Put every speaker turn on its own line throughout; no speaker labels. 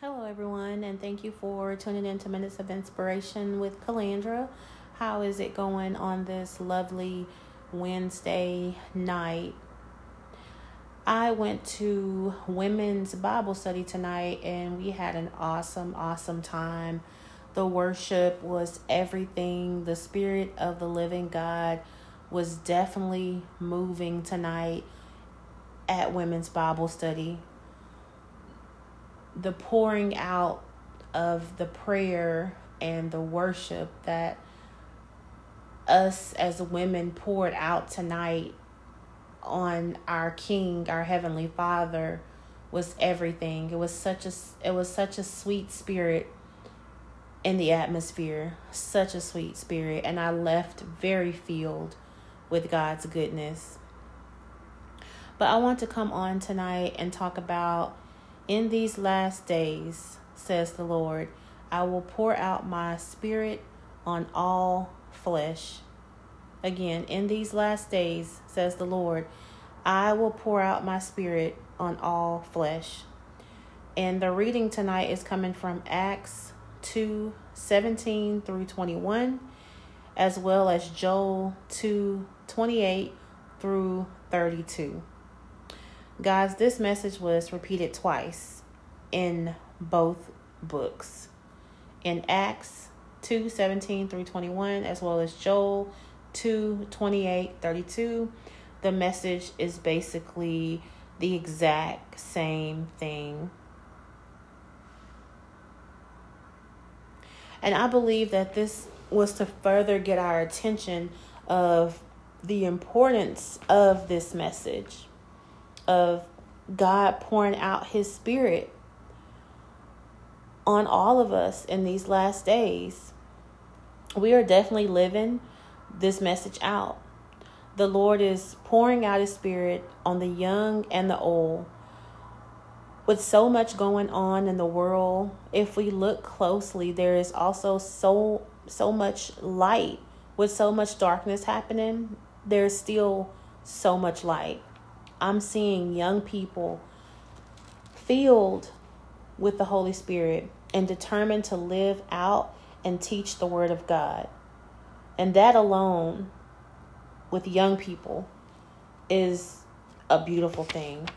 Hello, everyone, and thank you for tuning in to Minutes of Inspiration with Kalandra. How is it going on this lovely Wednesday night? I went to women's Bible study tonight and we had an awesome, awesome time. The worship was everything. The Spirit of the Living God was definitely moving tonight at women's Bible study the pouring out of the prayer and the worship that us as women poured out tonight on our king our heavenly father was everything. It was such a it was such a sweet spirit in the atmosphere. Such a sweet spirit. And i left very filled with god's goodness. But i want to come on tonight and talk about in these last days, says the Lord, I will pour out my spirit on all flesh. Again, in these last days, says the Lord, I will pour out my spirit on all flesh. And the reading tonight is coming from Acts 2 17 through 21, as well as Joel 2 28 through 32. Guys, this message was repeated twice in both books. In Acts 2 17 through 21, as well as Joel 2 28 32, the message is basically the exact same thing. And I believe that this was to further get our attention of the importance of this message of God pouring out his spirit on all of us in these last days. We are definitely living this message out. The Lord is pouring out his spirit on the young and the old. With so much going on in the world, if we look closely, there is also so so much light. With so much darkness happening, there's still so much light. I'm seeing young people filled with the Holy Spirit and determined to live out and teach the Word of God. And that alone, with young people, is a beautiful thing.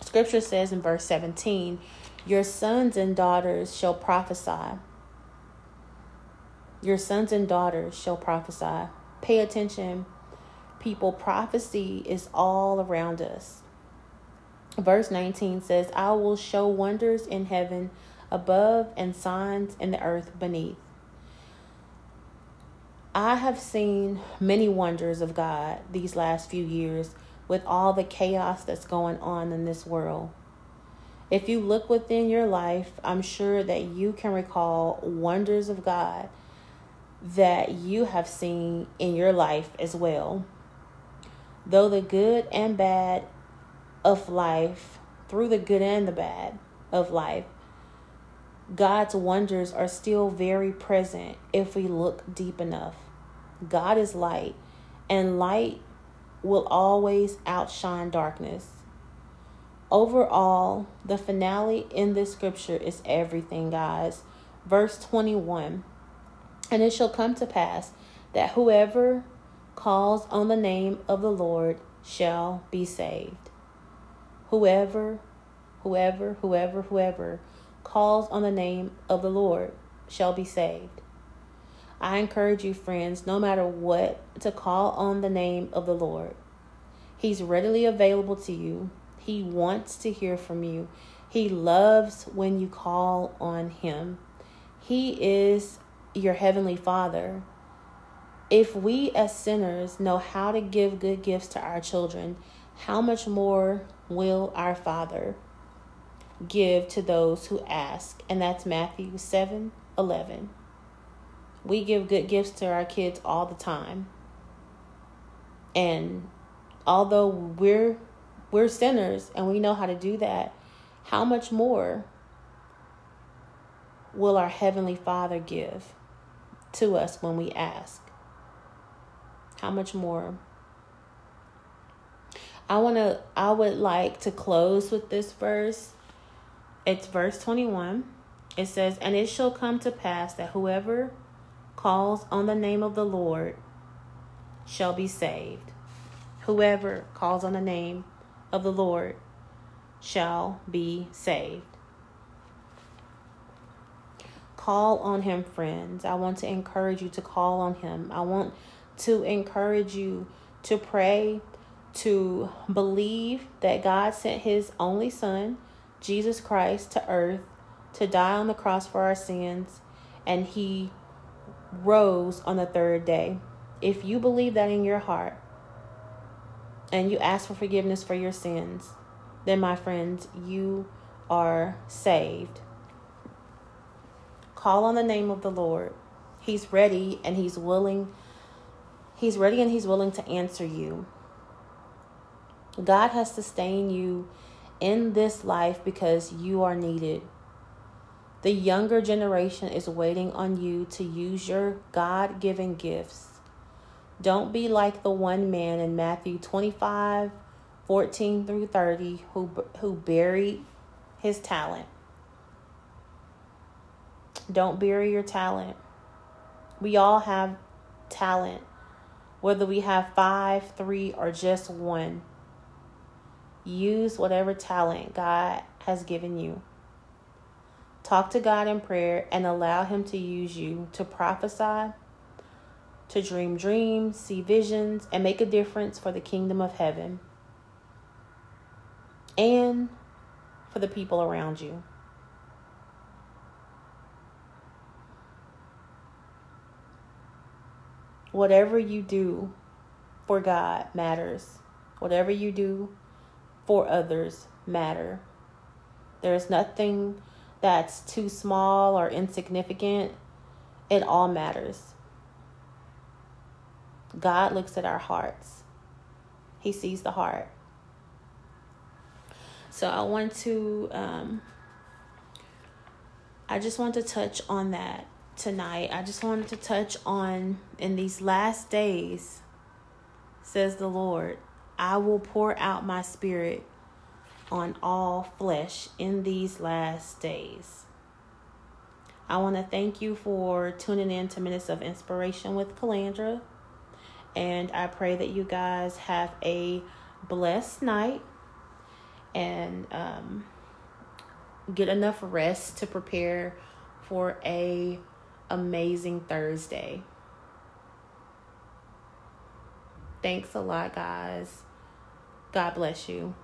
Scripture says in verse 17, Your sons and daughters shall prophesy. Your sons and daughters shall prophesy. Pay attention people, prophecy is all around us. Verse 19 says, I will show wonders in heaven above and signs in the earth beneath. I have seen many wonders of God these last few years with all the chaos that's going on in this world. If you look within your life, I'm sure that you can recall wonders of God that you have seen in your life as well. Though the good and bad of life, through the good and the bad of life, God's wonders are still very present if we look deep enough. God is light, and light will always outshine darkness. Overall, the finale in this scripture is everything, guys. Verse 21 And it shall come to pass that whoever calls on the name of the Lord shall be saved. Whoever, whoever, whoever, whoever calls on the name of the Lord shall be saved. I encourage you, friends, no matter what, to call on the name of the Lord. He's readily available to you. He wants to hear from you. He loves when you call on Him. He is your Heavenly Father. If we as sinners know how to give good gifts to our children, how much more will our Father give to those who ask? And that's Matthew 7 11. We give good gifts to our kids all the time. And although we're we're sinners and we know how to do that, how much more will our heavenly Father give to us when we ask? How much more I want to I would like to close with this verse It's verse 21. It says, And it shall come to pass that whoever calls on the name of the Lord shall be saved. Whoever calls on the name of the Lord shall be saved. Call on him, friends. I want to encourage you to call on him. I want to encourage you to pray, to believe that God sent his only son, Jesus Christ, to earth to die on the cross for our sins, and he rose on the third day. If you believe that in your heart and you ask for forgiveness for your sins, then, my friends, you are saved. Call on the name of the Lord. He's ready and He's willing. He's ready and He's willing to answer you. God has sustained you in this life because you are needed. The younger generation is waiting on you to use your God given gifts. Don't be like the one man in Matthew 25 14 through 30 who, who buried his talent. Don't bury your talent. We all have talent, whether we have five, three, or just one. Use whatever talent God has given you. Talk to God in prayer and allow Him to use you to prophesy, to dream dreams, see visions, and make a difference for the kingdom of heaven and for the people around you. Whatever you do for God matters. Whatever you do for others matter. There's nothing that's too small or insignificant. It all matters. God looks at our hearts. He sees the heart. So I want to um I just want to touch on that tonight. I just wanted to touch on in these last days, says the Lord, I will pour out my spirit on all flesh in these last days. I want to thank you for tuning in to Minutes of Inspiration with Kalandra. And I pray that you guys have a blessed night and um, get enough rest to prepare for a amazing Thursday. Thanks a lot, guys. God bless you.